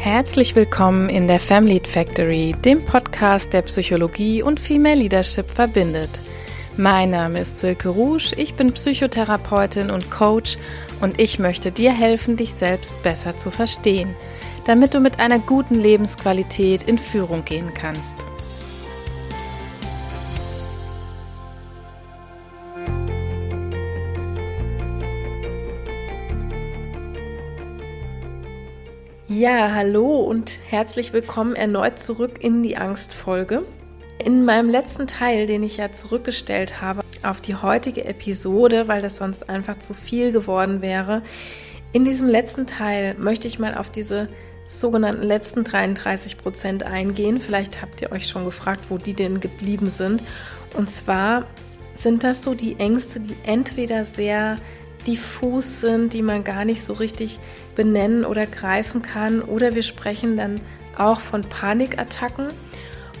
Herzlich willkommen in der Family Factory, dem Podcast, der Psychologie und Female Leadership verbindet. Mein Name ist Silke Rouge, ich bin Psychotherapeutin und Coach und ich möchte dir helfen, dich selbst besser zu verstehen, damit du mit einer guten Lebensqualität in Führung gehen kannst. Ja, hallo und herzlich willkommen erneut zurück in die Angstfolge. In meinem letzten Teil, den ich ja zurückgestellt habe auf die heutige Episode, weil das sonst einfach zu viel geworden wäre, in diesem letzten Teil möchte ich mal auf diese sogenannten letzten 33 Prozent eingehen. Vielleicht habt ihr euch schon gefragt, wo die denn geblieben sind. Und zwar sind das so die Ängste, die entweder sehr diffus sind, die man gar nicht so richtig benennen oder greifen kann. Oder wir sprechen dann auch von Panikattacken.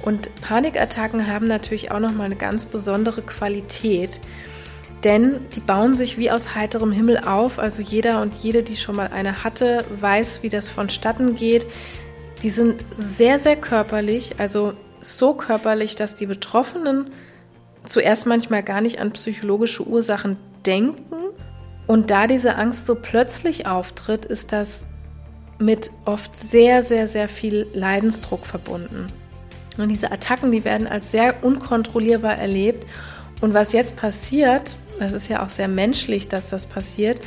Und Panikattacken haben natürlich auch nochmal eine ganz besondere Qualität, denn die bauen sich wie aus heiterem Himmel auf. Also jeder und jede, die schon mal eine hatte, weiß, wie das vonstatten geht. Die sind sehr, sehr körperlich, also so körperlich, dass die Betroffenen zuerst manchmal gar nicht an psychologische Ursachen denken und da diese Angst so plötzlich auftritt, ist das mit oft sehr, sehr, sehr viel Leidensdruck verbunden. Und diese Attacken, die werden als sehr unkontrollierbar erlebt. Und was jetzt passiert, das ist ja auch sehr menschlich, dass das passiert,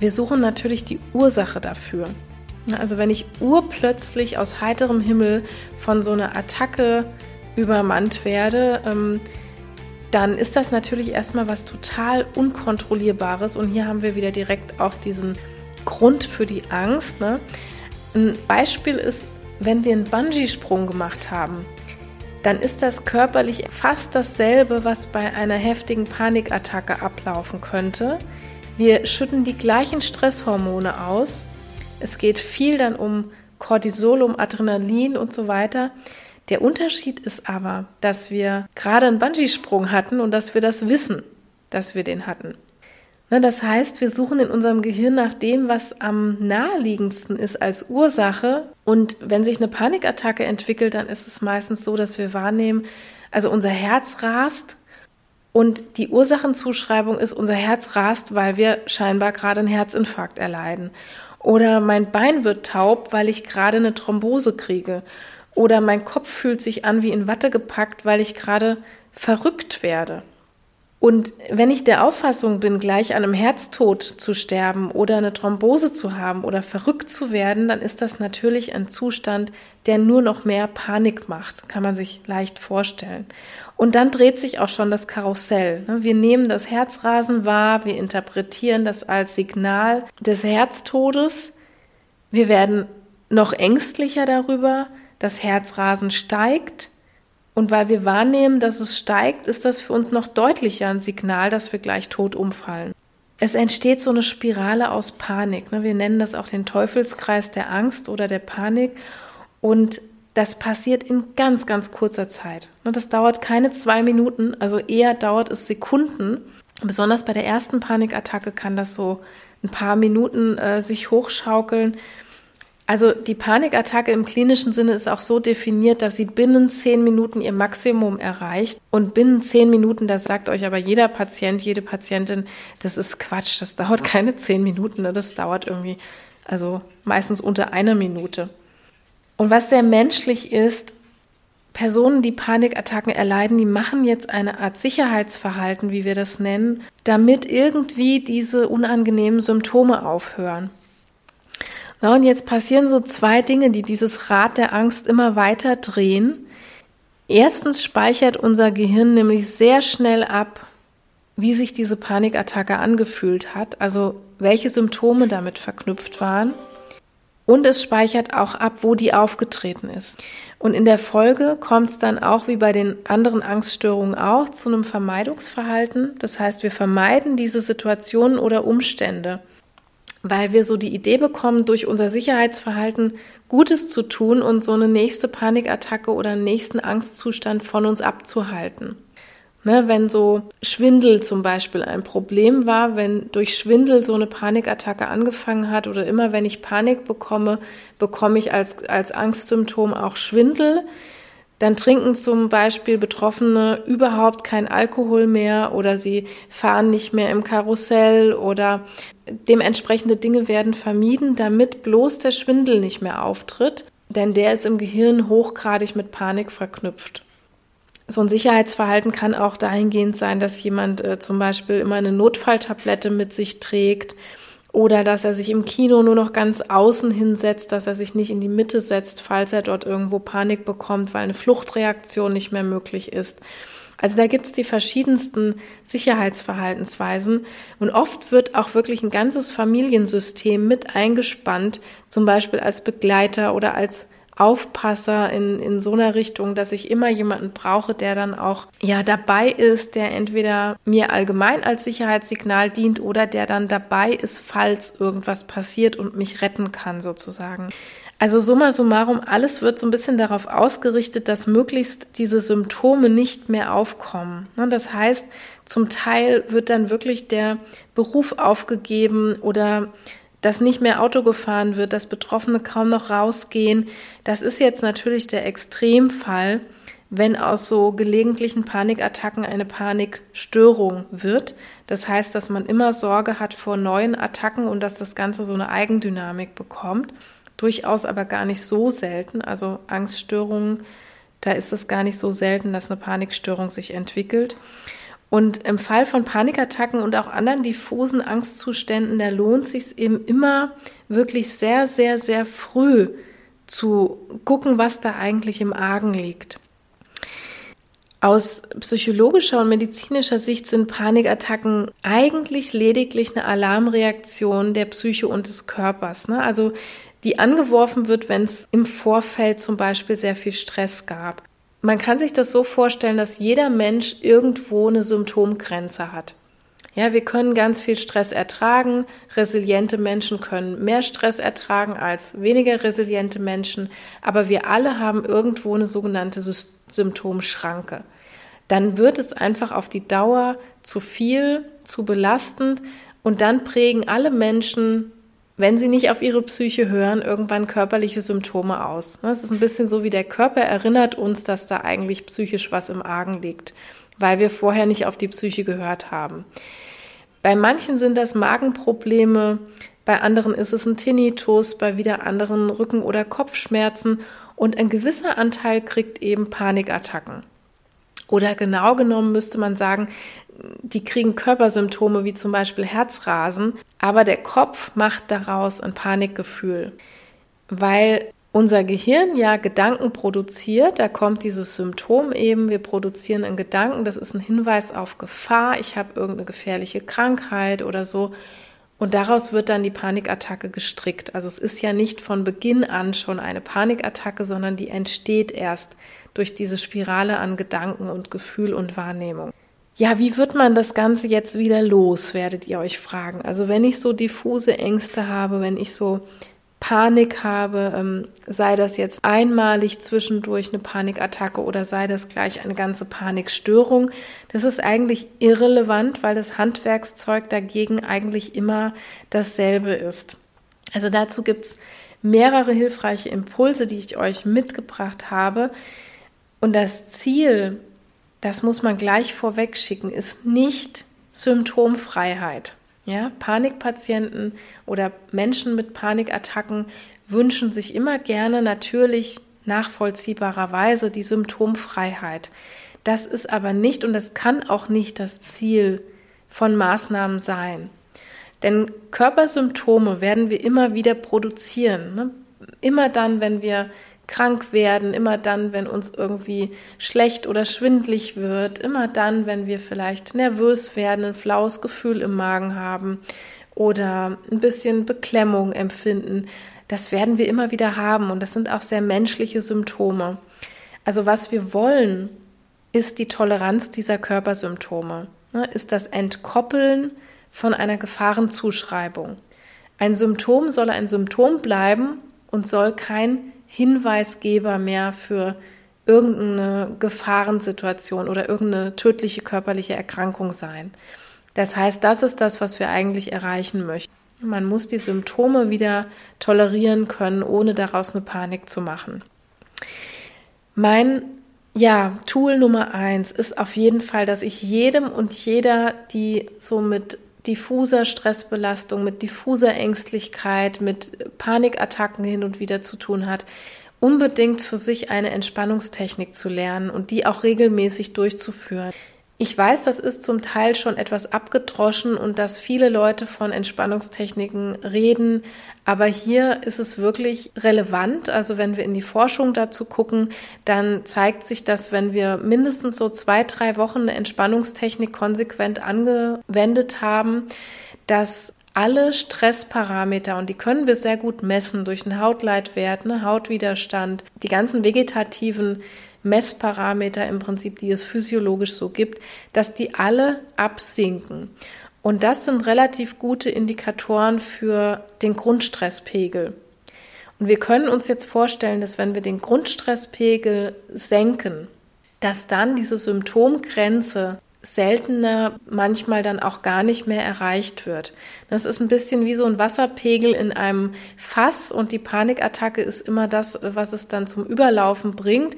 wir suchen natürlich die Ursache dafür. Also wenn ich urplötzlich aus heiterem Himmel von so einer Attacke übermannt werde, ähm, dann ist das natürlich erstmal was total Unkontrollierbares. Und hier haben wir wieder direkt auch diesen Grund für die Angst. Ne? Ein Beispiel ist, wenn wir einen Bungee-Sprung gemacht haben, dann ist das körperlich fast dasselbe, was bei einer heftigen Panikattacke ablaufen könnte. Wir schütten die gleichen Stresshormone aus. Es geht viel dann um Cortisol, um Adrenalin und so weiter. Der Unterschied ist aber, dass wir gerade einen Bungee-Sprung hatten und dass wir das wissen, dass wir den hatten. Ne, das heißt, wir suchen in unserem Gehirn nach dem, was am naheliegendsten ist als Ursache. Und wenn sich eine Panikattacke entwickelt, dann ist es meistens so, dass wir wahrnehmen, also unser Herz rast und die Ursachenzuschreibung ist, unser Herz rast, weil wir scheinbar gerade einen Herzinfarkt erleiden. Oder mein Bein wird taub, weil ich gerade eine Thrombose kriege. Oder mein Kopf fühlt sich an wie in Watte gepackt, weil ich gerade verrückt werde. Und wenn ich der Auffassung bin, gleich an einem Herztod zu sterben oder eine Thrombose zu haben oder verrückt zu werden, dann ist das natürlich ein Zustand, der nur noch mehr Panik macht, kann man sich leicht vorstellen. Und dann dreht sich auch schon das Karussell. Ne? Wir nehmen das Herzrasen wahr, wir interpretieren das als Signal des Herztodes. Wir werden noch ängstlicher darüber, das Herzrasen steigt. Und weil wir wahrnehmen, dass es steigt, ist das für uns noch deutlicher ein Signal, dass wir gleich tot umfallen. Es entsteht so eine Spirale aus Panik. Ne? Wir nennen das auch den Teufelskreis der Angst oder der Panik. Und das passiert in ganz, ganz kurzer Zeit. Und das dauert keine zwei Minuten, also eher dauert es Sekunden. Besonders bei der ersten Panikattacke kann das so ein paar Minuten äh, sich hochschaukeln. Also die Panikattacke im klinischen Sinne ist auch so definiert, dass sie binnen zehn Minuten ihr Maximum erreicht. Und binnen zehn Minuten, das sagt euch aber jeder Patient, jede Patientin, das ist Quatsch, das dauert keine zehn Minuten, ne? das dauert irgendwie, also meistens unter einer Minute. Und was sehr menschlich ist, Personen, die Panikattacken erleiden, die machen jetzt eine Art Sicherheitsverhalten, wie wir das nennen, damit irgendwie diese unangenehmen Symptome aufhören. Na, und jetzt passieren so zwei Dinge, die dieses Rad der Angst immer weiter drehen. Erstens speichert unser Gehirn nämlich sehr schnell ab, wie sich diese Panikattacke angefühlt hat, also welche Symptome damit verknüpft waren. Und es speichert auch ab, wo die aufgetreten ist. Und in der Folge kommt es dann auch wie bei den anderen Angststörungen auch zu einem Vermeidungsverhalten. Das heißt, wir vermeiden diese Situationen oder Umstände weil wir so die Idee bekommen, durch unser Sicherheitsverhalten Gutes zu tun und so eine nächste Panikattacke oder einen nächsten Angstzustand von uns abzuhalten. Ne, wenn so Schwindel zum Beispiel ein Problem war, wenn durch Schwindel so eine Panikattacke angefangen hat oder immer wenn ich Panik bekomme, bekomme ich als, als Angstsymptom auch Schwindel. Dann trinken zum Beispiel Betroffene überhaupt kein Alkohol mehr oder sie fahren nicht mehr im Karussell oder dementsprechende Dinge werden vermieden, damit bloß der Schwindel nicht mehr auftritt, denn der ist im Gehirn hochgradig mit Panik verknüpft. So ein Sicherheitsverhalten kann auch dahingehend sein, dass jemand äh, zum Beispiel immer eine Notfalltablette mit sich trägt oder dass er sich im Kino nur noch ganz außen hinsetzt, dass er sich nicht in die Mitte setzt, falls er dort irgendwo Panik bekommt, weil eine Fluchtreaktion nicht mehr möglich ist. Also da gibt es die verschiedensten Sicherheitsverhaltensweisen und oft wird auch wirklich ein ganzes Familiensystem mit eingespannt, zum Beispiel als Begleiter oder als Aufpasser in, in so einer Richtung, dass ich immer jemanden brauche, der dann auch ja dabei ist, der entweder mir allgemein als Sicherheitssignal dient oder der dann dabei ist, falls irgendwas passiert und mich retten kann sozusagen. Also summa summarum, alles wird so ein bisschen darauf ausgerichtet, dass möglichst diese Symptome nicht mehr aufkommen. Ne, das heißt, zum Teil wird dann wirklich der Beruf aufgegeben oder dass nicht mehr Auto gefahren wird, dass Betroffene kaum noch rausgehen. Das ist jetzt natürlich der Extremfall, wenn aus so gelegentlichen Panikattacken eine Panikstörung wird. Das heißt, dass man immer Sorge hat vor neuen Attacken und dass das Ganze so eine Eigendynamik bekommt. Durchaus aber gar nicht so selten. Also Angststörungen, da ist es gar nicht so selten, dass eine Panikstörung sich entwickelt. Und im Fall von Panikattacken und auch anderen diffusen Angstzuständen, da lohnt es sich eben immer wirklich sehr, sehr, sehr früh zu gucken, was da eigentlich im Argen liegt. Aus psychologischer und medizinischer Sicht sind Panikattacken eigentlich lediglich eine Alarmreaktion der Psyche und des Körpers. Ne? Also die angeworfen wird, wenn es im Vorfeld zum Beispiel sehr viel Stress gab. Man kann sich das so vorstellen, dass jeder Mensch irgendwo eine Symptomgrenze hat. Ja, wir können ganz viel Stress ertragen. Resiliente Menschen können mehr Stress ertragen als weniger resiliente Menschen. Aber wir alle haben irgendwo eine sogenannte Symptomschranke. Dann wird es einfach auf die Dauer zu viel, zu belastend und dann prägen alle Menschen wenn sie nicht auf ihre Psyche hören, irgendwann körperliche Symptome aus. Es ist ein bisschen so wie der Körper erinnert uns, dass da eigentlich psychisch was im Argen liegt, weil wir vorher nicht auf die Psyche gehört haben. Bei manchen sind das Magenprobleme, bei anderen ist es ein Tinnitus, bei wieder anderen Rücken- oder Kopfschmerzen und ein gewisser Anteil kriegt eben Panikattacken. Oder genau genommen müsste man sagen, die kriegen Körpersymptome wie zum Beispiel Herzrasen, aber der Kopf macht daraus ein Panikgefühl, weil unser Gehirn ja Gedanken produziert, da kommt dieses Symptom eben, wir produzieren einen Gedanken, das ist ein Hinweis auf Gefahr, ich habe irgendeine gefährliche Krankheit oder so. Und daraus wird dann die Panikattacke gestrickt. Also es ist ja nicht von Beginn an schon eine Panikattacke, sondern die entsteht erst durch diese Spirale an Gedanken und Gefühl und Wahrnehmung. Ja, wie wird man das Ganze jetzt wieder los, werdet ihr euch fragen. Also wenn ich so diffuse Ängste habe, wenn ich so Panik habe, ähm, sei das jetzt einmalig zwischendurch eine Panikattacke oder sei das gleich eine ganze Panikstörung, das ist eigentlich irrelevant, weil das Handwerkszeug dagegen eigentlich immer dasselbe ist. Also dazu gibt es mehrere hilfreiche Impulse, die ich euch mitgebracht habe. Und das Ziel das muss man gleich vorweg schicken, ist nicht Symptomfreiheit. Ja, Panikpatienten oder Menschen mit Panikattacken wünschen sich immer gerne natürlich nachvollziehbarerweise die Symptomfreiheit. Das ist aber nicht und das kann auch nicht das Ziel von Maßnahmen sein. Denn Körpersymptome werden wir immer wieder produzieren. Ne? Immer dann, wenn wir krank werden, immer dann, wenn uns irgendwie schlecht oder schwindlig wird, immer dann, wenn wir vielleicht nervös werden, ein flaues Gefühl im Magen haben oder ein bisschen Beklemmung empfinden. Das werden wir immer wieder haben und das sind auch sehr menschliche Symptome. Also was wir wollen, ist die Toleranz dieser Körpersymptome, ne, ist das Entkoppeln von einer Gefahrenzuschreibung. Ein Symptom soll ein Symptom bleiben und soll kein Hinweisgeber mehr für irgendeine Gefahrensituation oder irgendeine tödliche körperliche Erkrankung sein. Das heißt, das ist das, was wir eigentlich erreichen möchten. Man muss die Symptome wieder tolerieren können, ohne daraus eine Panik zu machen. Mein ja, Tool Nummer eins ist auf jeden Fall, dass ich jedem und jeder, die so mit diffuser Stressbelastung, mit diffuser Ängstlichkeit, mit Panikattacken hin und wieder zu tun hat, unbedingt für sich eine Entspannungstechnik zu lernen und die auch regelmäßig durchzuführen. Ich weiß, das ist zum Teil schon etwas abgedroschen und dass viele Leute von Entspannungstechniken reden, aber hier ist es wirklich relevant. Also wenn wir in die Forschung dazu gucken, dann zeigt sich, dass wenn wir mindestens so zwei, drei Wochen eine Entspannungstechnik konsequent angewendet haben, dass alle Stressparameter, und die können wir sehr gut messen durch einen Hautleitwert, eine Hautwiderstand, die ganzen vegetativen Messparameter im Prinzip, die es physiologisch so gibt, dass die alle absinken. Und das sind relativ gute Indikatoren für den Grundstresspegel. Und wir können uns jetzt vorstellen, dass wenn wir den Grundstresspegel senken, dass dann diese Symptomgrenze seltener manchmal dann auch gar nicht mehr erreicht wird. Das ist ein bisschen wie so ein Wasserpegel in einem Fass und die Panikattacke ist immer das, was es dann zum Überlaufen bringt.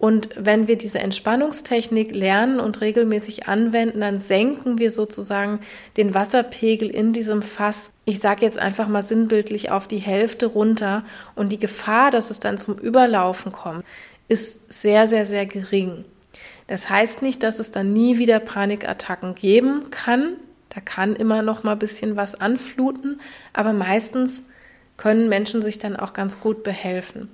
Und wenn wir diese Entspannungstechnik lernen und regelmäßig anwenden, dann senken wir sozusagen den Wasserpegel in diesem Fass, ich sage jetzt einfach mal sinnbildlich, auf die Hälfte runter. Und die Gefahr, dass es dann zum Überlaufen kommt, ist sehr, sehr, sehr gering. Das heißt nicht, dass es dann nie wieder Panikattacken geben kann. Da kann immer noch mal ein bisschen was anfluten, aber meistens können Menschen sich dann auch ganz gut behelfen.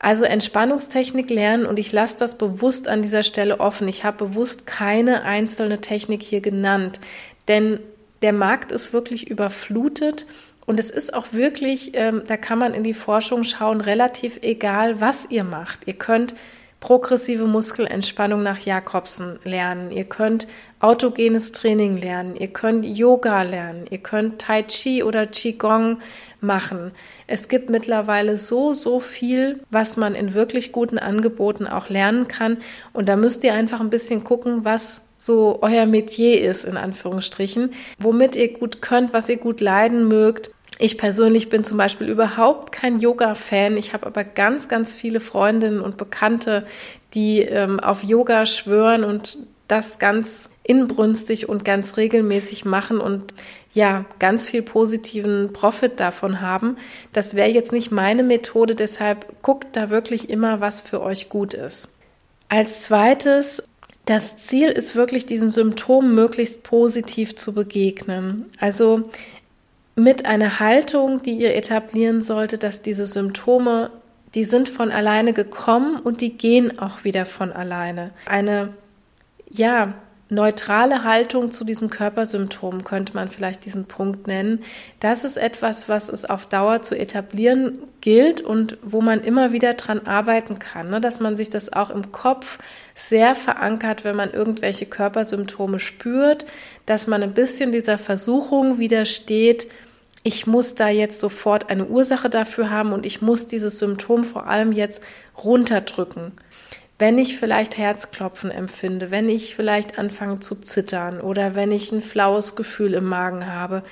Also Entspannungstechnik lernen und ich lasse das bewusst an dieser Stelle offen. Ich habe bewusst keine einzelne Technik hier genannt, denn der Markt ist wirklich überflutet und es ist auch wirklich, ähm, da kann man in die Forschung schauen, relativ egal, was ihr macht. Ihr könnt progressive Muskelentspannung nach Jakobsen lernen. Ihr könnt autogenes Training lernen. Ihr könnt Yoga lernen. Ihr könnt Tai Chi oder Qigong machen. Es gibt mittlerweile so, so viel, was man in wirklich guten Angeboten auch lernen kann. Und da müsst ihr einfach ein bisschen gucken, was so euer Metier ist, in Anführungsstrichen, womit ihr gut könnt, was ihr gut leiden mögt. Ich persönlich bin zum Beispiel überhaupt kein Yoga-Fan. Ich habe aber ganz, ganz viele Freundinnen und Bekannte, die ähm, auf Yoga schwören und das ganz inbrünstig und ganz regelmäßig machen und ja, ganz viel positiven Profit davon haben. Das wäre jetzt nicht meine Methode, deshalb guckt da wirklich immer, was für euch gut ist. Als zweites das Ziel ist wirklich, diesen Symptomen möglichst positiv zu begegnen. Also mit einer Haltung, die ihr etablieren solltet, dass diese Symptome, die sind von alleine gekommen und die gehen auch wieder von alleine. Eine, ja, neutrale Haltung zu diesen Körpersymptomen könnte man vielleicht diesen Punkt nennen. Das ist etwas, was es auf Dauer zu etablieren gilt und wo man immer wieder dran arbeiten kann, ne? dass man sich das auch im Kopf sehr verankert, wenn man irgendwelche Körpersymptome spürt, dass man ein bisschen dieser Versuchung widersteht, ich muss da jetzt sofort eine Ursache dafür haben und ich muss dieses Symptom vor allem jetzt runterdrücken. Wenn ich vielleicht Herzklopfen empfinde, wenn ich vielleicht anfange zu zittern oder wenn ich ein flaues Gefühl im Magen habe,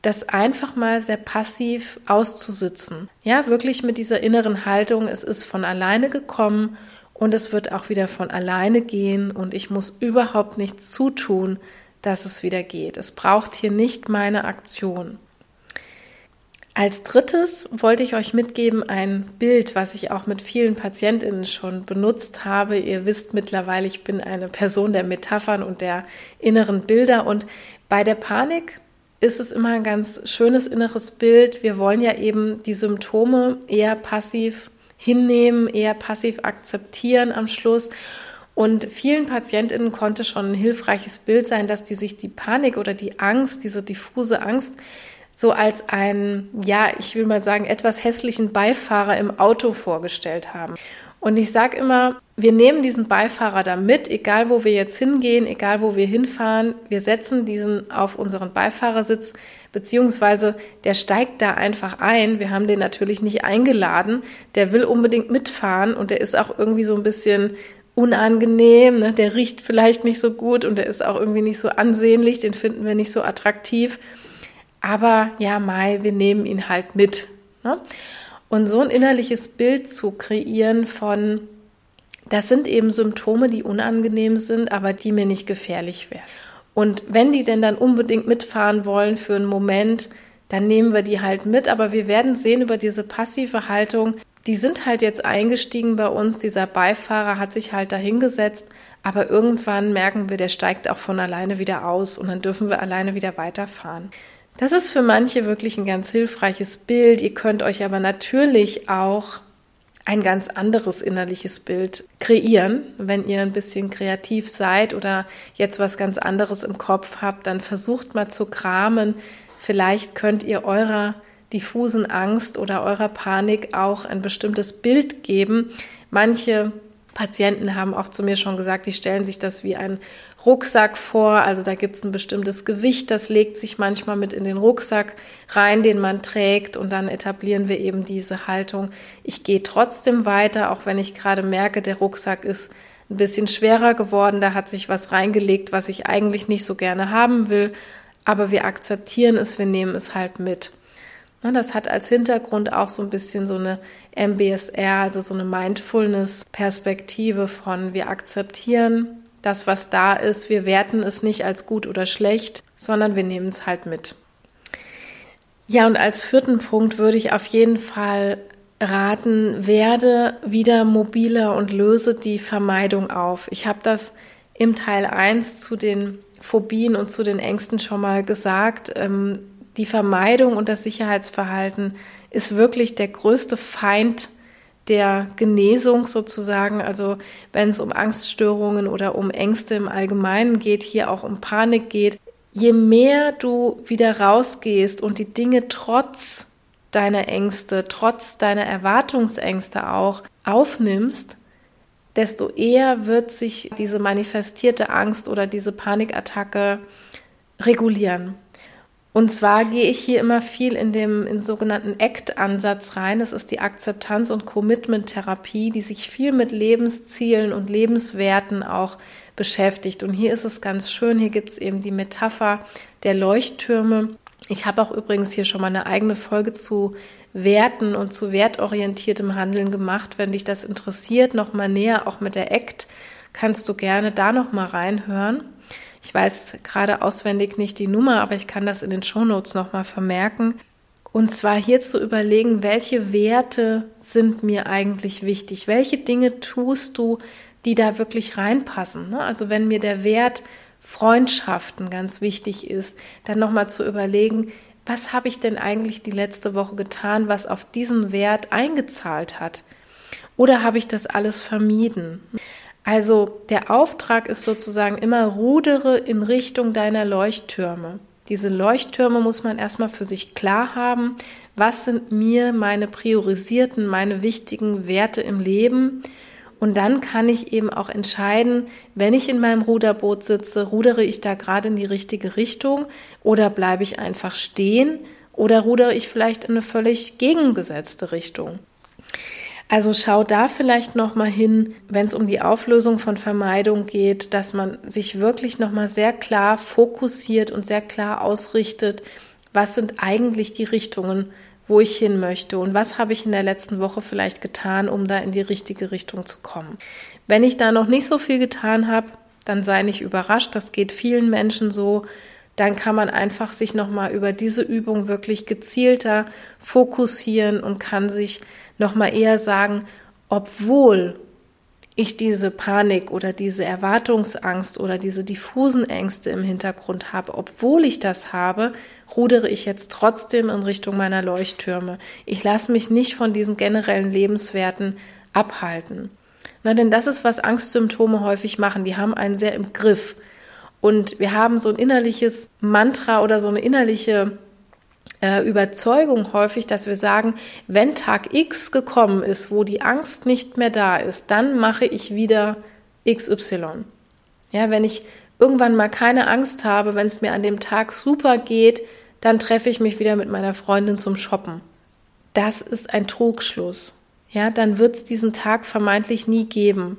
das einfach mal sehr passiv auszusitzen. Ja, wirklich mit dieser inneren Haltung, es ist von alleine gekommen und es wird auch wieder von alleine gehen und ich muss überhaupt nichts zutun, dass es wieder geht. Es braucht hier nicht meine Aktion. Als drittes wollte ich euch mitgeben ein Bild, was ich auch mit vielen Patientinnen schon benutzt habe. Ihr wisst mittlerweile, ich bin eine Person der Metaphern und der inneren Bilder und bei der Panik ist es immer ein ganz schönes inneres Bild. Wir wollen ja eben die Symptome eher passiv hinnehmen, eher passiv akzeptieren am Schluss. Und vielen Patientinnen konnte schon ein hilfreiches Bild sein, dass die sich die Panik oder die Angst, diese diffuse Angst, so als einen, ja, ich will mal sagen, etwas hässlichen Beifahrer im Auto vorgestellt haben. Und ich sage immer, wir nehmen diesen Beifahrer da mit, egal wo wir jetzt hingehen, egal wo wir hinfahren, wir setzen diesen auf unseren Beifahrersitz, beziehungsweise der steigt da einfach ein. Wir haben den natürlich nicht eingeladen. Der will unbedingt mitfahren und der ist auch irgendwie so ein bisschen unangenehm. Ne? Der riecht vielleicht nicht so gut und der ist auch irgendwie nicht so ansehnlich. Den finden wir nicht so attraktiv. Aber ja, Mai, wir nehmen ihn halt mit. Ne? Und so ein innerliches Bild zu kreieren von, das sind eben Symptome, die unangenehm sind, aber die mir nicht gefährlich werden. Und wenn die denn dann unbedingt mitfahren wollen für einen Moment, dann nehmen wir die halt mit. Aber wir werden sehen über diese passive Haltung, die sind halt jetzt eingestiegen bei uns. Dieser Beifahrer hat sich halt dahingesetzt. Aber irgendwann merken wir, der steigt auch von alleine wieder aus und dann dürfen wir alleine wieder weiterfahren. Das ist für manche wirklich ein ganz hilfreiches Bild. Ihr könnt euch aber natürlich auch ein ganz anderes innerliches Bild kreieren. Wenn ihr ein bisschen kreativ seid oder jetzt was ganz anderes im Kopf habt, dann versucht mal zu kramen. Vielleicht könnt ihr eurer diffusen Angst oder eurer Panik auch ein bestimmtes Bild geben. Manche Patienten haben auch zu mir schon gesagt, die stellen sich das wie ein Rucksack vor. Also da gibt es ein bestimmtes Gewicht, das legt sich manchmal mit in den Rucksack rein, den man trägt. Und dann etablieren wir eben diese Haltung. Ich gehe trotzdem weiter, auch wenn ich gerade merke, der Rucksack ist ein bisschen schwerer geworden. Da hat sich was reingelegt, was ich eigentlich nicht so gerne haben will. Aber wir akzeptieren es, wir nehmen es halt mit. Das hat als Hintergrund auch so ein bisschen so eine MBSR, also so eine Mindfulness-Perspektive von wir akzeptieren, das, was da ist. Wir werten es nicht als gut oder schlecht, sondern wir nehmen es halt mit. Ja, und als vierten Punkt würde ich auf jeden Fall raten, werde wieder mobiler und löse die Vermeidung auf. Ich habe das im Teil 1 zu den Phobien und zu den Ängsten schon mal gesagt. Ähm, die Vermeidung und das Sicherheitsverhalten ist wirklich der größte Feind der Genesung sozusagen, also wenn es um Angststörungen oder um Ängste im Allgemeinen geht, hier auch um Panik geht, je mehr du wieder rausgehst und die Dinge trotz deiner Ängste, trotz deiner Erwartungsängste auch aufnimmst, desto eher wird sich diese manifestierte Angst oder diese Panikattacke regulieren. Und zwar gehe ich hier immer viel in dem in sogenannten ACT-Ansatz rein. Das ist die Akzeptanz- und Commitment-Therapie, die sich viel mit Lebenszielen und Lebenswerten auch beschäftigt. Und hier ist es ganz schön. Hier gibt es eben die Metapher der Leuchttürme. Ich habe auch übrigens hier schon mal eine eigene Folge zu Werten und zu wertorientiertem Handeln gemacht. Wenn dich das interessiert, noch mal näher auch mit der ACT, kannst du gerne da noch mal reinhören. Ich weiß gerade auswendig nicht die Nummer, aber ich kann das in den Shownotes nochmal vermerken. Und zwar hier zu überlegen, welche Werte sind mir eigentlich wichtig? Welche Dinge tust du, die da wirklich reinpassen? Ne? Also wenn mir der Wert Freundschaften ganz wichtig ist, dann nochmal zu überlegen, was habe ich denn eigentlich die letzte Woche getan, was auf diesen Wert eingezahlt hat? Oder habe ich das alles vermieden? Also der Auftrag ist sozusagen immer rudere in Richtung deiner Leuchttürme. Diese Leuchttürme muss man erstmal für sich klar haben. Was sind mir meine priorisierten, meine wichtigen Werte im Leben? Und dann kann ich eben auch entscheiden, wenn ich in meinem Ruderboot sitze, rudere ich da gerade in die richtige Richtung oder bleibe ich einfach stehen oder rudere ich vielleicht in eine völlig gegengesetzte Richtung. Also schau da vielleicht noch mal hin, wenn es um die Auflösung von Vermeidung geht, dass man sich wirklich noch mal sehr klar fokussiert und sehr klar ausrichtet, was sind eigentlich die Richtungen, wo ich hin möchte und was habe ich in der letzten Woche vielleicht getan, um da in die richtige Richtung zu kommen. Wenn ich da noch nicht so viel getan habe, dann sei nicht überrascht, das geht vielen Menschen so, dann kann man einfach sich noch mal über diese Übung wirklich gezielter fokussieren und kann sich nochmal eher sagen, obwohl ich diese Panik oder diese Erwartungsangst oder diese diffusen Ängste im Hintergrund habe, obwohl ich das habe, rudere ich jetzt trotzdem in Richtung meiner Leuchttürme. Ich lasse mich nicht von diesen generellen Lebenswerten abhalten. Na, denn das ist, was Angstsymptome häufig machen. Die haben einen sehr im Griff. Und wir haben so ein innerliches Mantra oder so eine innerliche äh, Überzeugung häufig, dass wir sagen, wenn Tag X gekommen ist, wo die Angst nicht mehr da ist, dann mache ich wieder XY. Ja, wenn ich irgendwann mal keine Angst habe, wenn es mir an dem Tag super geht, dann treffe ich mich wieder mit meiner Freundin zum Shoppen. Das ist ein Trugschluss. Ja, dann wird es diesen Tag vermeintlich nie geben.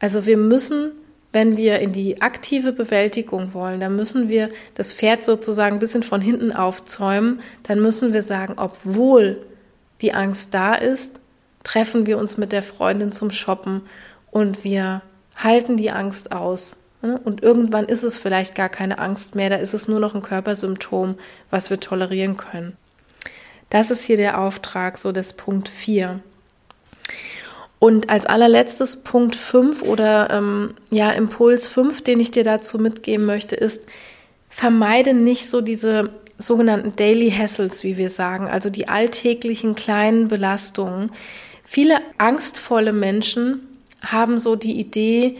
Also wir müssen, wenn wir in die aktive Bewältigung wollen, dann müssen wir das Pferd sozusagen ein bisschen von hinten aufzäumen. Dann müssen wir sagen, obwohl die Angst da ist, treffen wir uns mit der Freundin zum Shoppen und wir halten die Angst aus. Ne? Und irgendwann ist es vielleicht gar keine Angst mehr, da ist es nur noch ein Körpersymptom, was wir tolerieren können. Das ist hier der Auftrag, so das Punkt 4. Und als allerletztes Punkt 5 oder ähm, ja, Impuls 5, den ich dir dazu mitgeben möchte, ist, vermeide nicht so diese sogenannten Daily Hassles, wie wir sagen, also die alltäglichen kleinen Belastungen. Viele angstvolle Menschen haben so die Idee,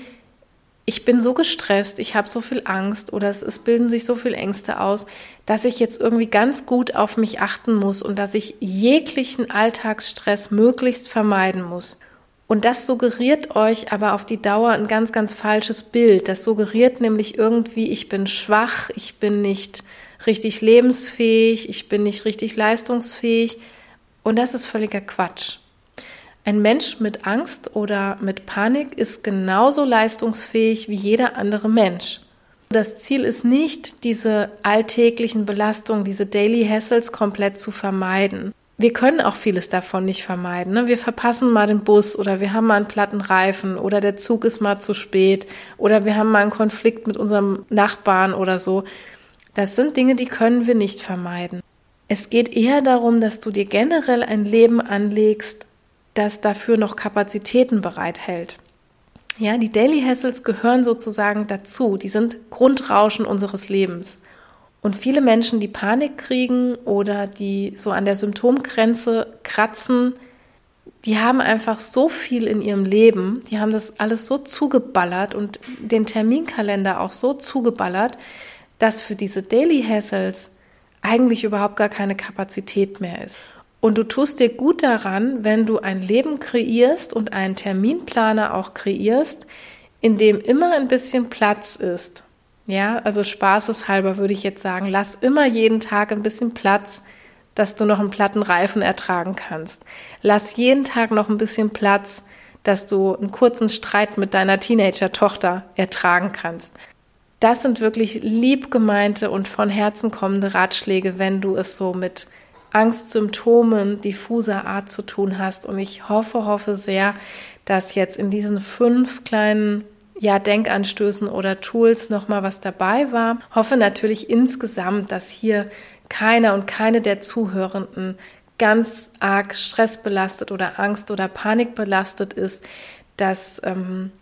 ich bin so gestresst, ich habe so viel Angst oder es, es bilden sich so viele Ängste aus, dass ich jetzt irgendwie ganz gut auf mich achten muss und dass ich jeglichen Alltagsstress möglichst vermeiden muss. Und das suggeriert euch aber auf die Dauer ein ganz, ganz falsches Bild. Das suggeriert nämlich irgendwie, ich bin schwach, ich bin nicht richtig lebensfähig, ich bin nicht richtig leistungsfähig. Und das ist völliger Quatsch. Ein Mensch mit Angst oder mit Panik ist genauso leistungsfähig wie jeder andere Mensch. Das Ziel ist nicht, diese alltäglichen Belastungen, diese Daily Hassles komplett zu vermeiden. Wir können auch vieles davon nicht vermeiden. Ne? Wir verpassen mal den Bus oder wir haben mal einen platten Reifen oder der Zug ist mal zu spät oder wir haben mal einen Konflikt mit unserem Nachbarn oder so. Das sind Dinge, die können wir nicht vermeiden. Es geht eher darum, dass du dir generell ein Leben anlegst, das dafür noch Kapazitäten bereithält. Ja, die Daily Hassles gehören sozusagen dazu. Die sind Grundrauschen unseres Lebens. Und viele Menschen, die Panik kriegen oder die so an der Symptomgrenze kratzen, die haben einfach so viel in ihrem Leben, die haben das alles so zugeballert und den Terminkalender auch so zugeballert, dass für diese Daily Hassles eigentlich überhaupt gar keine Kapazität mehr ist. Und du tust dir gut daran, wenn du ein Leben kreierst und einen Terminplaner auch kreierst, in dem immer ein bisschen Platz ist. Ja, also spaßeshalber würde ich jetzt sagen, lass immer jeden Tag ein bisschen Platz, dass du noch einen platten Reifen ertragen kannst. Lass jeden Tag noch ein bisschen Platz, dass du einen kurzen Streit mit deiner Teenager-Tochter ertragen kannst. Das sind wirklich liebgemeinte und von Herzen kommende Ratschläge, wenn du es so mit Angstsymptomen diffuser Art zu tun hast. Und ich hoffe, hoffe sehr, dass jetzt in diesen fünf kleinen ja, Denkanstößen oder Tools nochmal was dabei war. Hoffe natürlich insgesamt, dass hier keiner und keine der Zuhörenden ganz arg stressbelastet oder Angst oder Panik belastet ist, dass ähm,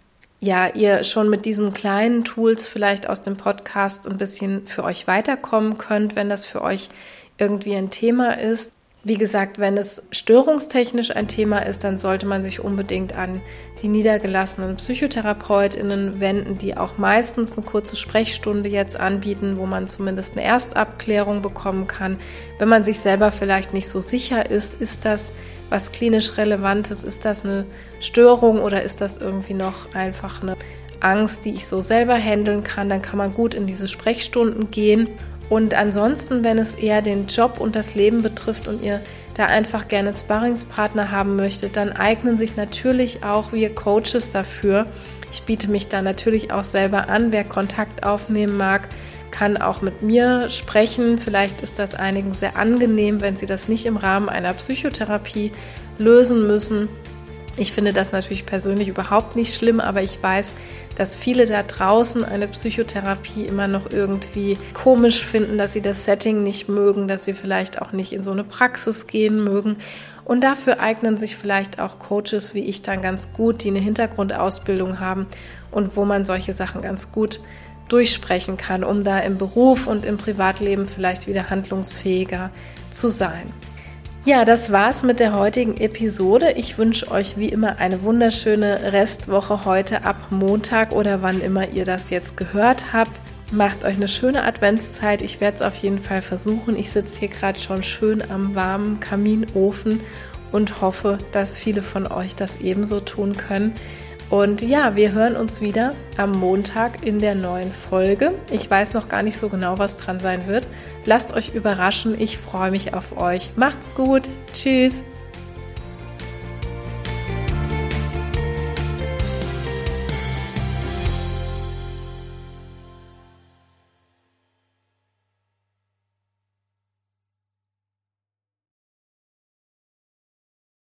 ja, ihr schon mit diesen kleinen Tools vielleicht aus dem Podcast ein bisschen für euch weiterkommen könnt, wenn das für euch irgendwie ein Thema ist. Wie gesagt, wenn es störungstechnisch ein Thema ist, dann sollte man sich unbedingt an die niedergelassenen Psychotherapeutinnen wenden, die auch meistens eine kurze Sprechstunde jetzt anbieten, wo man zumindest eine Erstabklärung bekommen kann. Wenn man sich selber vielleicht nicht so sicher ist, ist das was klinisch Relevantes, ist das eine Störung oder ist das irgendwie noch einfach eine Angst, die ich so selber handeln kann, dann kann man gut in diese Sprechstunden gehen und ansonsten, wenn es eher den Job und das Leben betrifft und ihr da einfach gerne Sparringspartner haben möchtet, dann eignen sich natürlich auch wir Coaches dafür. Ich biete mich da natürlich auch selber an. Wer Kontakt aufnehmen mag, kann auch mit mir sprechen. Vielleicht ist das einigen sehr angenehm, wenn sie das nicht im Rahmen einer Psychotherapie lösen müssen. Ich finde das natürlich persönlich überhaupt nicht schlimm, aber ich weiß, dass viele da draußen eine Psychotherapie immer noch irgendwie komisch finden, dass sie das Setting nicht mögen, dass sie vielleicht auch nicht in so eine Praxis gehen mögen. Und dafür eignen sich vielleicht auch Coaches wie ich dann ganz gut, die eine Hintergrundausbildung haben und wo man solche Sachen ganz gut durchsprechen kann, um da im Beruf und im Privatleben vielleicht wieder handlungsfähiger zu sein. Ja, das war's mit der heutigen Episode. Ich wünsche euch wie immer eine wunderschöne Restwoche heute ab Montag oder wann immer ihr das jetzt gehört habt. Macht euch eine schöne Adventszeit. Ich werde es auf jeden Fall versuchen. Ich sitze hier gerade schon schön am warmen Kaminofen und hoffe, dass viele von euch das ebenso tun können. Und ja, wir hören uns wieder am Montag in der neuen Folge. Ich weiß noch gar nicht so genau, was dran sein wird. Lasst euch überraschen. Ich freue mich auf euch. Macht's gut. Tschüss.